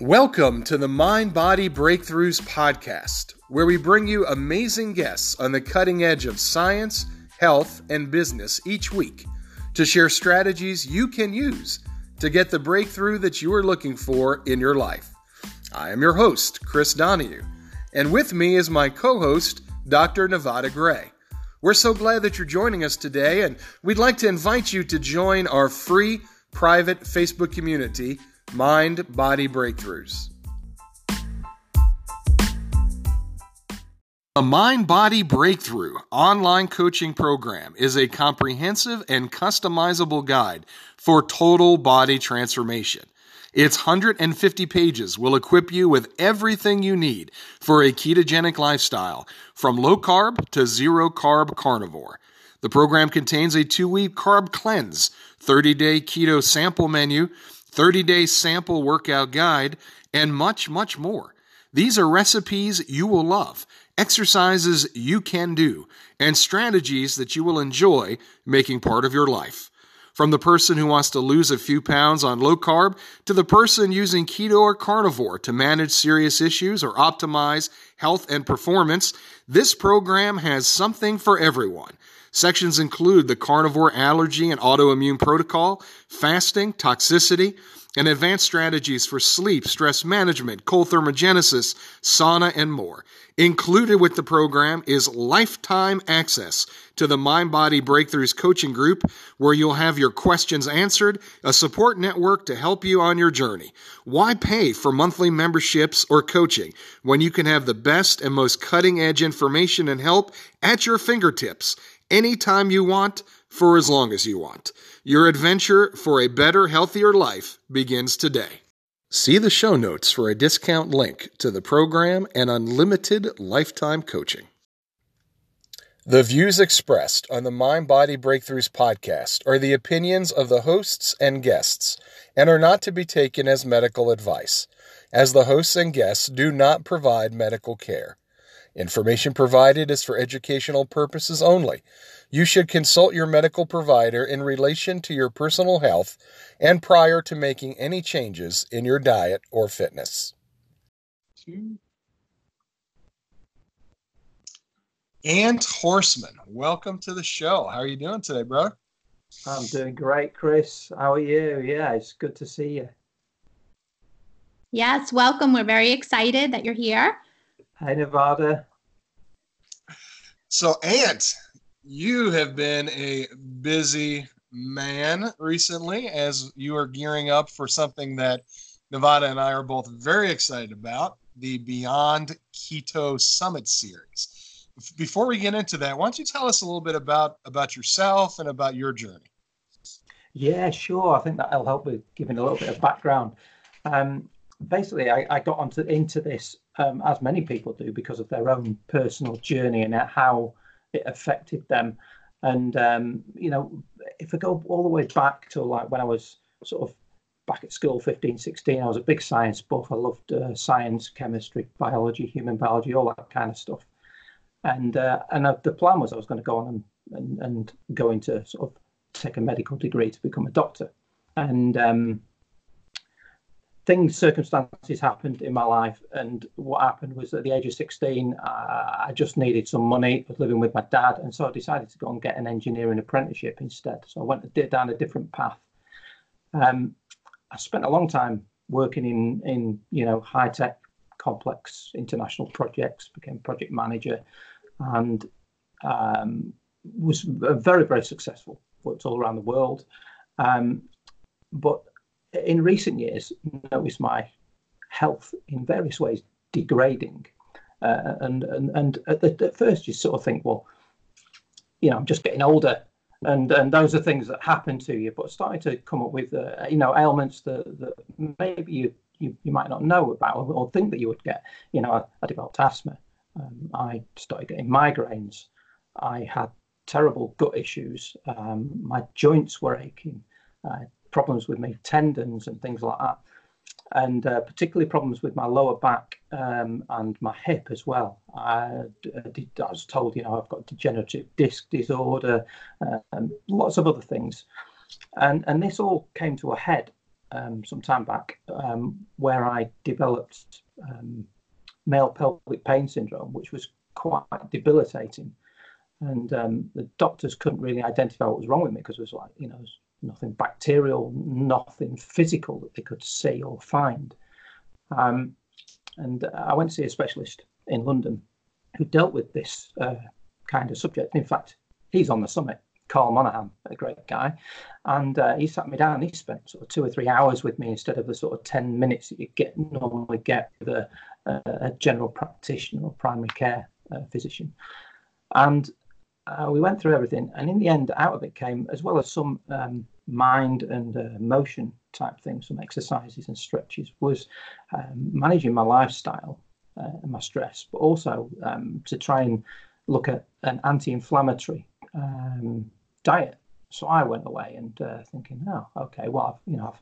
Welcome to the Mind Body Breakthroughs podcast, where we bring you amazing guests on the cutting edge of science, health, and business each week to share strategies you can use to get the breakthrough that you are looking for in your life. I am your host, Chris Donahue, and with me is my co host, Dr. Nevada Gray. We're so glad that you're joining us today, and we'd like to invite you to join our free private Facebook community Mind Body Breakthroughs. A Mind Body Breakthrough online coaching program is a comprehensive and customizable guide for total body transformation. Its 150 pages will equip you with everything you need for a ketogenic lifestyle, from low carb to zero carb carnivore. The program contains a two week carb cleanse, 30 day keto sample menu, 30 day sample workout guide, and much, much more. These are recipes you will love, exercises you can do, and strategies that you will enjoy making part of your life. From the person who wants to lose a few pounds on low carb to the person using keto or carnivore to manage serious issues or optimize health and performance, this program has something for everyone. Sections include the carnivore allergy and autoimmune protocol, fasting, toxicity, and advanced strategies for sleep, stress management, cold thermogenesis, sauna, and more. Included with the program is lifetime access to the Mind Body Breakthroughs coaching group, where you'll have your questions answered, a support network to help you on your journey. Why pay for monthly memberships or coaching when you can have the best and most cutting edge information and help at your fingertips? Anytime you want for as long as you want. Your adventure for a better, healthier life begins today. See the show notes for a discount link to the program and unlimited lifetime coaching. The views expressed on the Mind Body Breakthroughs podcast are the opinions of the hosts and guests and are not to be taken as medical advice, as the hosts and guests do not provide medical care. Information provided is for educational purposes only. You should consult your medical provider in relation to your personal health and prior to making any changes in your diet or fitness. Ant Horsman, welcome to the show. How are you doing today, brother? I'm doing great, Chris. How are you? Yeah, it's good to see you. Yes, welcome. We're very excited that you're here. Hi, Nevada. So, Ant, you have been a busy man recently as you are gearing up for something that Nevada and I are both very excited about the Beyond Keto Summit series. Before we get into that, why don't you tell us a little bit about, about yourself and about your journey? Yeah, sure. I think that'll help with giving a little bit of background. Um, basically, I, I, got onto into this um, as many people do because of their own personal journey and how it affected them. And um, you know, if I go all the way back to like when I was sort of back at school, 15, 16, I was a big science buff. I loved uh, science, chemistry, biology, human biology, all that kind of stuff. And uh, and uh, the plan was I was going to go on and, and, and go into sort of take a medical degree to become a doctor. And um, things, circumstances happened in my life, and what happened was at the age of 16, uh, I just needed some money. I was living with my dad, and so I decided to go and get an engineering apprenticeship instead. So I went down a different path. Um, I spent a long time working in in you know high tech, complex international projects. Became project manager, and um, was very very successful. Worked all around the world, um, but in recent years noticed my health in various ways degrading. Uh, and and and at, the, at, first you sort of think, well, you know, I'm just getting older, and and those are things that happen to you. But starting to come up with, uh, you know, ailments that, that maybe you, you you might not know about or, or think that you would get. You know, I, I developed asthma. Um, I started getting migraines. I had terrible gut issues. Um, my joints were aching. I problems with my tendons and things like that, and uh, particularly problems with my lower back um, and my hip as well. I, I, was told, you know, I've got degenerative disc disorder uh, and lots of other things, and and this all came to a head um, some time back um, where I developed um, male pelvic pain syndrome, which was quite debilitating. And um, the doctors couldn't really identify what was wrong with me because it was like, you know, nothing bacterial, nothing physical that they could see or find. Um, and I went to see a specialist in London who dealt with this uh, kind of subject. In fact, he's on the summit, Carl Monaghan, a great guy. And uh, he sat me down. He spent sort of two or three hours with me instead of the sort of 10 minutes that you get normally get with a, a general practitioner or primary care uh, physician. And uh, we went through everything. And in the end, out of it came, as well as some um, mind and uh, motion type things, some exercises and stretches, was um, managing my lifestyle uh, and my stress, but also um, to try and look at an anti-inflammatory um, diet. So I went away and uh, thinking, oh, okay, well, I've, you know, I've,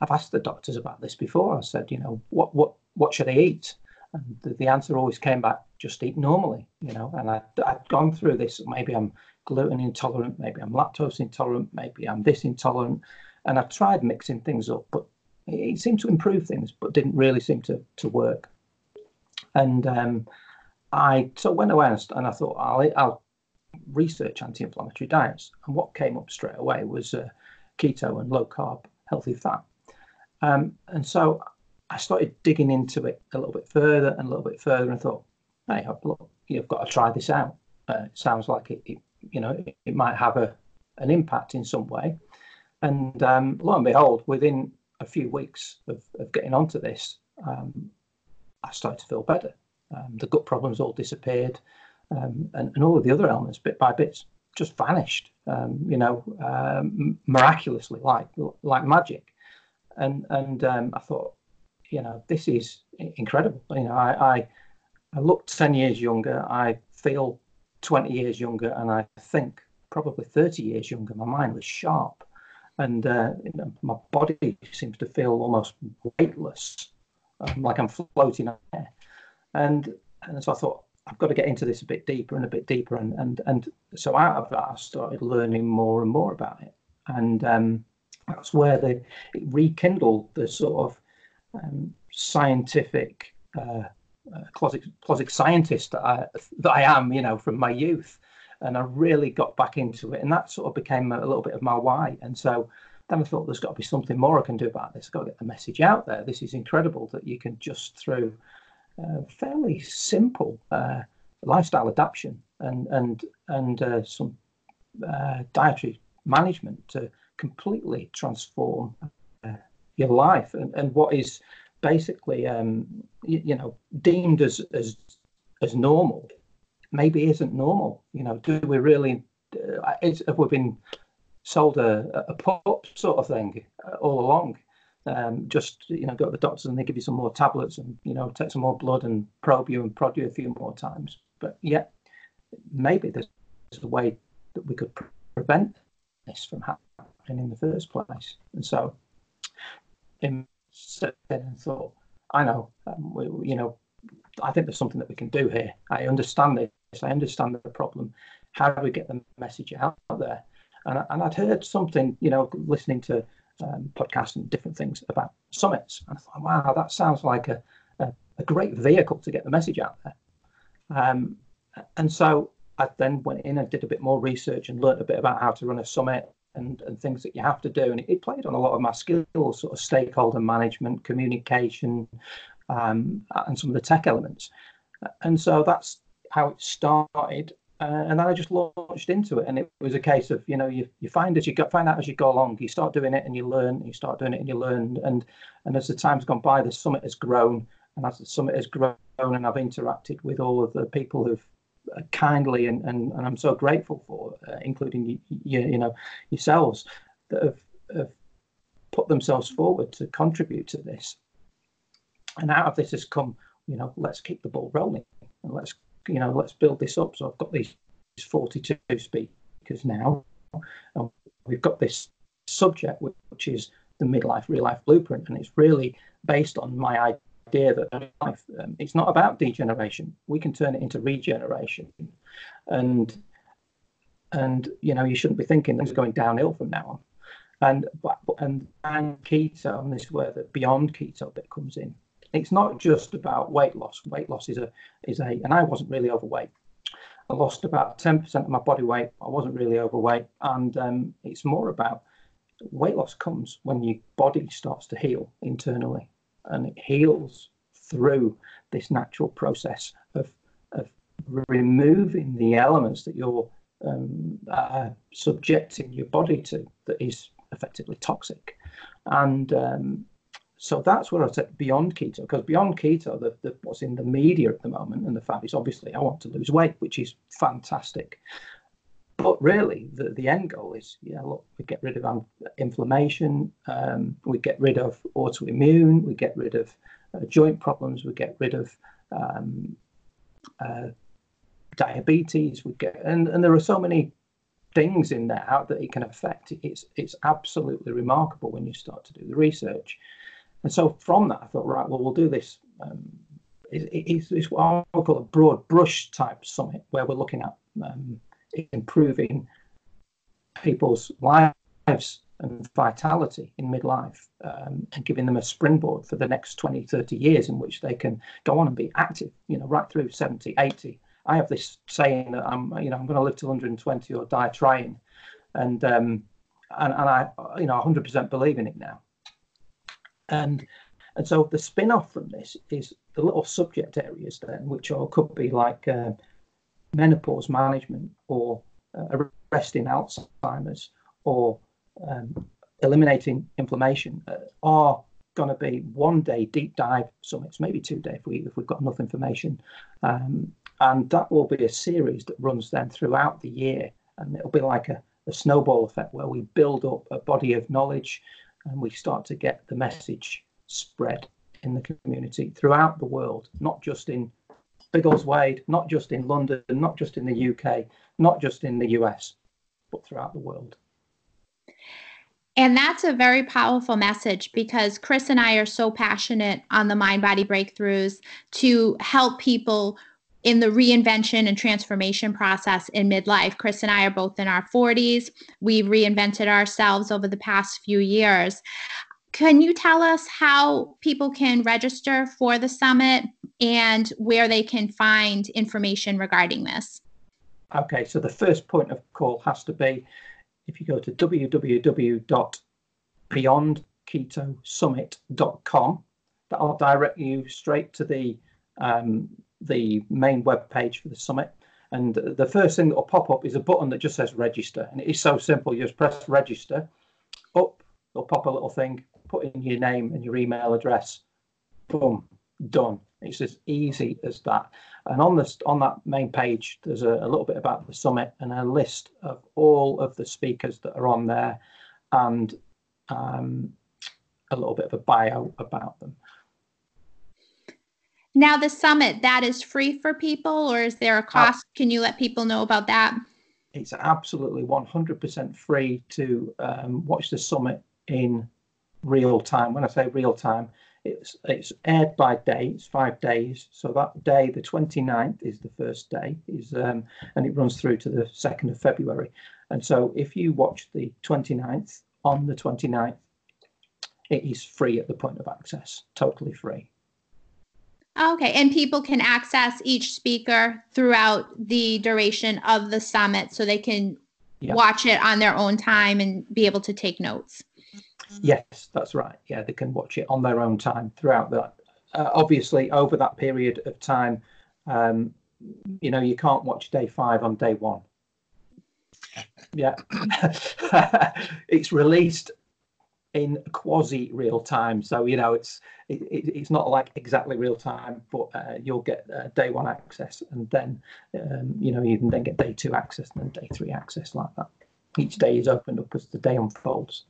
I've asked the doctors about this before. I said, you know, what what what should I eat? And the, the answer always came back, just eat normally, you know. And I, I'd gone through this. Maybe I'm gluten intolerant, maybe I'm lactose intolerant, maybe I'm this intolerant. And I tried mixing things up, but it seemed to improve things, but didn't really seem to, to work. And um, I so went away and I thought I'll, I'll research anti-inflammatory diets. And what came up straight away was uh, keto and low carb healthy fat. Um, and so I started digging into it a little bit further and a little bit further and thought, hey, look, you've got to try this out. Uh, it sounds like it, it you know, it, it, might have a an impact in some way. And um, lo and behold, within a few weeks of, of getting onto this, um, I started to feel better. Um, the gut problems all disappeared, um, and, and all of the other elements, bit by bit, just vanished. Um, you know, um, miraculously, like like magic. And and I thought, you know, this is incredible. You know, I, I I look ten years younger. I feel 20 years younger and I think probably 30 years younger. My mind was sharp and uh, my body seems to feel almost weightless, um, like I'm floating air. And, and so I thought, I've got to get into this a bit deeper and a bit deeper. And, and, and so out of that, I started learning more and more about it. And um, that's where the, it rekindled the sort of um, scientific uh, uh, closet closet scientist that I that I am, you know, from my youth, and I really got back into it, and that sort of became a little bit of my why. And so then I thought there's got to be something more I can do about this. I've got to get the message out there. This is incredible that you can just through uh, fairly simple uh, lifestyle adaptation and and and uh, some uh, dietary management to completely transform your life and, and what is basically, um, you, you, know, deemed as as as normal, maybe isn't normal. You know, do we really? Uh, have we been sold a, a pup sort of thing uh, all along? Um, just you know, go to the doctors and they give you some more tablets and you know take some more blood and probe you and prod you a few more times. But yeah, maybe there's a way that we could prevent this from happening in the first place. And so, in and thought, I know, um, we, you know, I think there's something that we can do here. I understand this. I understand the problem. How do we get the message out there? And, and I'd heard something, you know, listening to um, podcasts and different things about summits. And I thought, wow, that sounds like a, a, a great vehicle to get the message out there. Um, and so I then went in and did a bit more research and learned a bit about how to run a summit and, and things that you have to do. And it, it, played on a lot of my skills, sort of stakeholder management, communication, um, and some of the tech elements. And so that's how it started. Uh, and then I just launched into it, and it was a case of you know you, you find as you go, find out as you go along, you start doing it and you learn, and you start doing it and you learn, and and as the time's gone by, the summit has grown, and as the summit has grown, and I've interacted with all of the people who've kindly and, and, and I'm so grateful for, uh, including you, you, you, know yourselves that have, have put themselves forward to contribute to this. And out of this has come, you know, let's keep the ball rolling and let's you know let's build this up. So I've got these 42 speakers now, and we've got this subject which is the midlife re-life blueprint, and it's really based on my idea that life um, it's not about degeneration. We can turn it into regeneration, and and you know you shouldn't be thinking it's going downhill from now on. And and and keto, and this is where the beyond keto bit comes in. It's not just about weight loss. Weight loss is a is a, and I wasn't really overweight. I lost about ten percent of my body weight. I wasn't really overweight, and um, it's more about weight loss comes when your body starts to heal internally, and it heals through this natural process of of removing the elements that you're um, uh, subjecting your body to that is effectively toxic. And um, so that's what I said beyond keto, because beyond keto, the, the, what's in the media at the moment and the fact is obviously I want to lose weight, which is fantastic. But really, the, the end goal is, yeah, look, we get rid of inflammation, um, we get rid of autoimmune, we get rid of uh, joint problems, we get rid of um, uh, diabetes, we get, and, and there are so many things in there that it can affect. It's it's absolutely remarkable when you start to do the research. And so from that, I thought, right, well, we'll do this. Um, it, it's, it's what I call a broad brush type summit, where we're looking at um, improving people's lives and vitality in midlife um, and giving them a springboard for the next 20, 30 years in which they can go on and be active, you know, right through 70, 80, I have this saying that I'm, you know, I'm going to live to 120 or die trying, and um, and and I, you know, 100% believe in it now. And and so the spin-off from this is the little subject areas then, which all could be like uh, menopause management or uh, arresting Alzheimer's or um, eliminating inflammation, uh, are going to be one day deep dive summits, maybe two day if we if we've got enough information, um, and that will be a series that runs then throughout the year. And it'll be like a, a snowball effect where we build up a body of knowledge and we start to get the message spread in the community throughout the world, not just in Biggleswade, not just in London, not just in the UK, not just in the US, but throughout the world. And that's a very powerful message because Chris and I are so passionate on the mind body breakthroughs to help people in the reinvention and transformation process in midlife. Chris and I are both in our 40s. We've reinvented ourselves over the past few years. Can you tell us how people can register for the summit and where they can find information regarding this? Okay, so the first point of call has to be if you go to www.beyondketosummit.com, that'll direct you straight to the um, the main web page for the summit. And the first thing that will pop up is a button that just says register. And it is so simple. You just press register. Up, it'll pop a little thing, put in your name and your email address. Boom, done. It's as easy as that. And on this on that main page, there's a, a little bit about the summit and a list of all of the speakers that are on there and um, a little bit of a bio about them. Now, the summit, that is free for people, or is there a cost? Can you let people know about that? It's absolutely 100% free to um, watch the summit in real time. When I say real time, it's it's aired by day. It's five days. So that day, the 29th, is the first day, is um, and it runs through to the 2nd of February. And so if you watch the 29th on the 29th, it is free at the point of access, totally free. Okay, and people can access each speaker throughout the duration of the summit so they can yeah. watch it on their own time and be able to take notes. Yes, that's right. Yeah, they can watch it on their own time throughout that. Uh, obviously, over that period of time, um, you know, you can't watch day five on day one. Yeah, it's released in quasi real time. So you know it's it, it's not like exactly real time, but uh, you'll get uh, day one access, and then um, you know you can then get day two access, and then day three access like that. Each day is opened up as the day unfolds.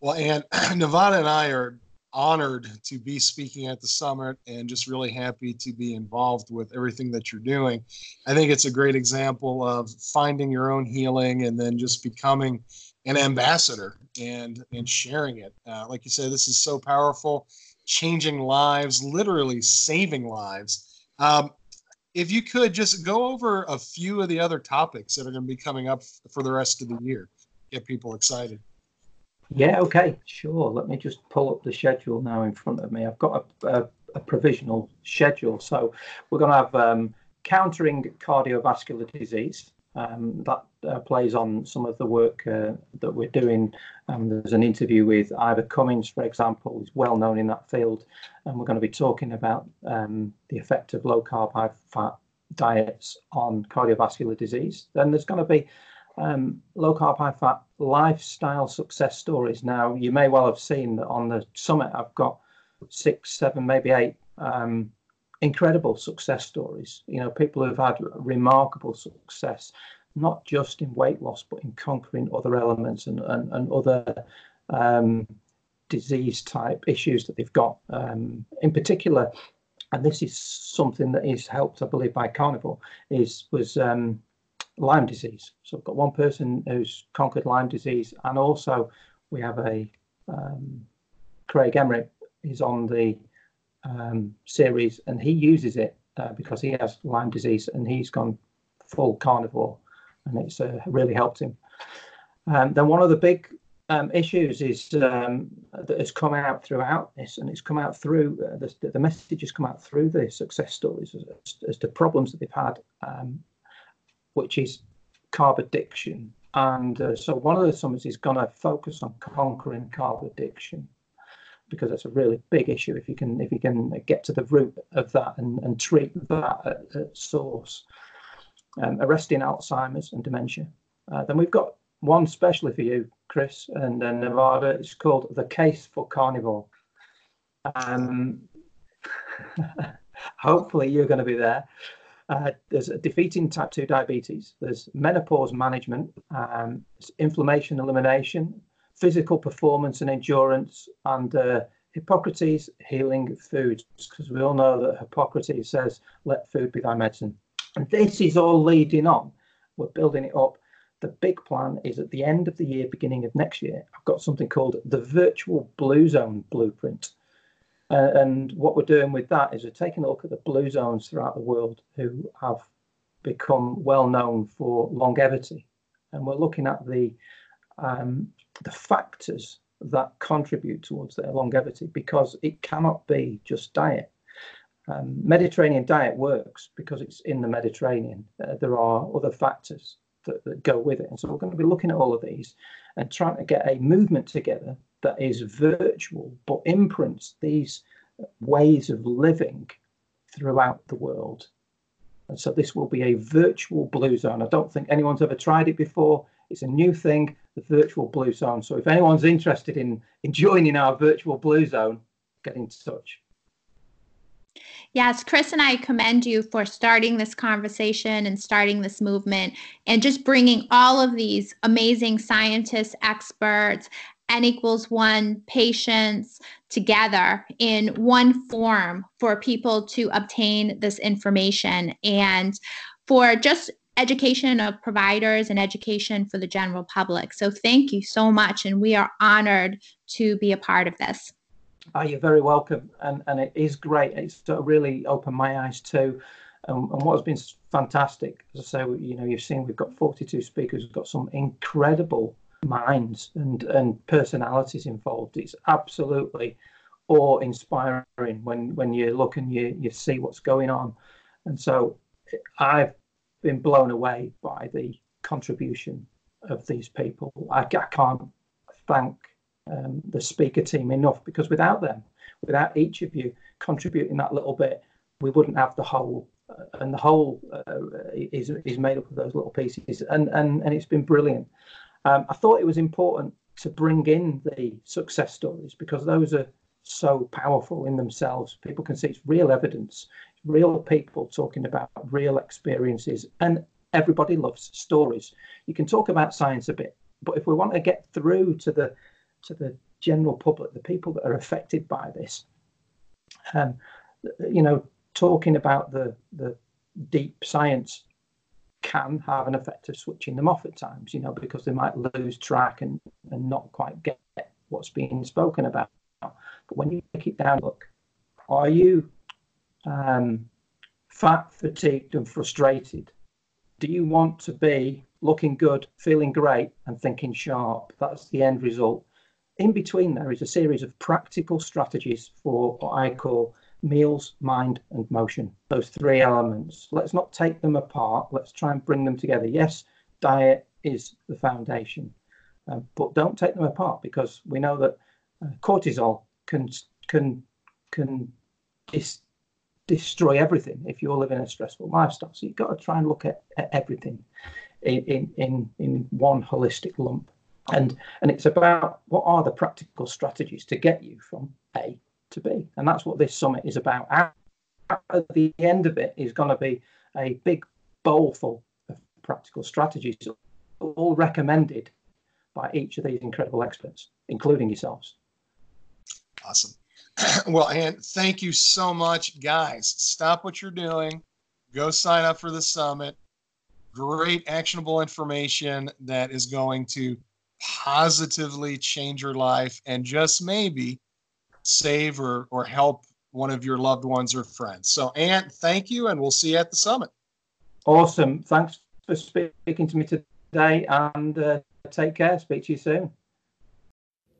Well, and Nevada and I are honored to be speaking at the summit and just really happy to be involved with everything that you're doing. I think it's a great example of finding your own healing and then just becoming an ambassador and and sharing it. Uh, like you said, this is so powerful, changing lives, literally saving lives. Um, if you could just go over a few of the other topics that are going to be coming up for the rest of the year. get people excited. Yeah, okay, sure. Let me just pull up the schedule now in front of me. I've got a, a, a provisional schedule. So we're going to have um, countering cardiovascular disease. Um, that uh, plays on some of the work uh, that we're doing. Um, there's an interview with Ivor Cummins, for example, who's well known in that field, and we're going to be talking about um, the effect of low carb, high fat diets on cardiovascular disease. Then there's going to be um, low carb, high fat lifestyle success stories. Now, you may well have seen that on the summit, I've got six, seven, maybe eight um, incredible success stories. You know, people who've had remarkable success, not just in weight loss, but in conquering other elements and, and, and other um, disease type issues that they've got. Um, in particular, and this is something that is helped, I believe, by Carnivore, is was um, Lyme disease. So I've got one person who's conquered Lyme disease, and also we have a um, Craig Emmerich is on the um, series, and he uses it uh, because he has Lyme disease, and he's gone full carnivore, and it's uh, really helped him. Um, then one of the big um, issues is um, that has come out throughout this, and it's come out through uh, the, the message has come out through the success stories as, as to problems that they've had, um, which is carb addiction. And uh, so one of the summits is going to focus on conquering carb addiction because that's a really big issue if you can if you can get to the root of that and, and treat that at, at source. Um, arresting Alzheimer's and dementia. Uh, then we've got one specially for you, Chris, and then Nevada. It's called The Case for Carnivore. Um, hopefully, you're going to be there. Uh, there's defeating type 2 diabetes, there's menopause management, um, inflammation elimination, physical performance and endurance, and uh, Hippocrates healing foods, because we all know that Hippocrates says, let food be thy medicine. And this is all leading on. We're building it up. The big plan is at the end of the year, beginning of next year, I've got something called the Virtual Blue Zone Blueprint. Uh, and what we're doing with that is we're taking a look at the blue zones throughout the world who have become well known for longevity. And we're looking at the um, the factors that contribute towards their longevity because it cannot be just diet. Um, Mediterranean diet works because it's in the Mediterranean. Uh, there are other factors that, that go with it. And so we're going to be looking at all of these and trying to get a movement together that is virtual but imprints these ways of living throughout the world. And so this will be a virtual blue zone. I don't think anyone's ever tried it before. It's a new thing, the virtual blue zone. So if anyone's interested in, in joining our virtual blue zone, get in touch. Yes, Chris and I commend you for starting this conversation and starting this movement and just bringing all of these amazing scientists, experts, n equals one patients together in one form for people to obtain this information and for just education of providers and education for the general public. So thank you so much. And we are honored to be a part of this. Oh, you're very welcome. And, and it is great. It's really opened my eyes too. Um, and what has been fantastic, as I say, you know, you've seen we've got 42 speakers, we've got some incredible minds and, and personalities involved. It's absolutely awe-inspiring when, when you look and you, you see what's going on. And so I've been blown away by the contribution of these people. I, I can't thank um, the speaker team enough because without them, without each of you contributing that little bit, we wouldn't have the whole. Uh, and the whole uh, is is made up of those little pieces, and and and it's been brilliant. Um, I thought it was important to bring in the success stories because those are so powerful in themselves. People can see it's real evidence, real people talking about real experiences, and everybody loves stories. You can talk about science a bit, but if we want to get through to the to the general public, the people that are affected by this, um, you know, talking about the the deep science can have an effect of switching them off at times, you know, because they might lose track and, and not quite get what's being spoken about. But when you break it down, look, are you um, fat, fatigued, and frustrated? Do you want to be looking good, feeling great, and thinking sharp. That's the end result. In between, there is a series of practical strategies for what I call meals, mind, and motion. Those three elements. Let's not take them apart. Let's try and bring them together. Yes, diet is the foundation, um, but don't take them apart because we know that uh, cortisol can can can dis- destroy everything if you're living a stressful lifestyle. So you've got to try and look at, at everything in, in in one holistic lump. And and it's about what are the practical strategies to get you from A to be. And that's what this summit is about. At the end of it is going to be a big bowl full of practical strategies, all recommended by each of these incredible experts, including yourselves. Awesome. well, and thank you so much, guys. Stop what you're doing, go sign up for the summit. Great actionable information that is going to positively change your life and just maybe save or, or help one of your loved ones or friends. So, Ant, thank you, and we'll see you at the summit. Awesome. Thanks for speaking to me today, and uh, take care. Speak to you soon.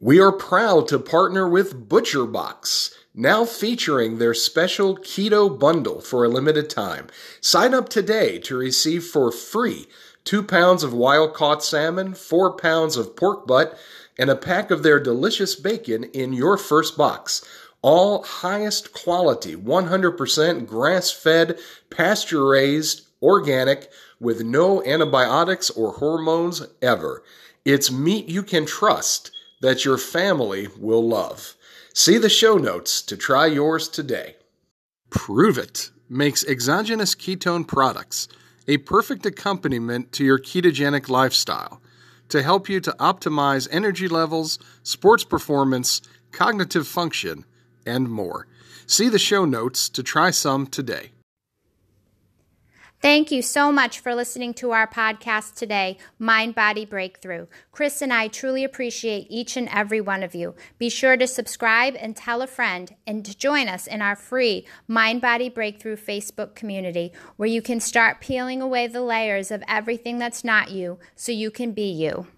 We are proud to partner with ButcherBox, now featuring their special keto bundle for a limited time. Sign up today to receive for free two pounds of wild caught salmon, four pounds of pork butt, and a pack of their delicious bacon in your first box. All highest quality, 100% grass fed, pasture raised, organic, with no antibiotics or hormones ever. It's meat you can trust that your family will love. See the show notes to try yours today. Pruvit makes exogenous ketone products, a perfect accompaniment to your ketogenic lifestyle to help you to optimize energy levels, sports performance, cognitive function, and more. See the show notes to try some today. Thank you so much for listening to our podcast today, Mind Body Breakthrough. Chris and I truly appreciate each and every one of you. Be sure to subscribe and tell a friend and to join us in our free Mind Body Breakthrough Facebook community where you can start peeling away the layers of everything that's not you so you can be you.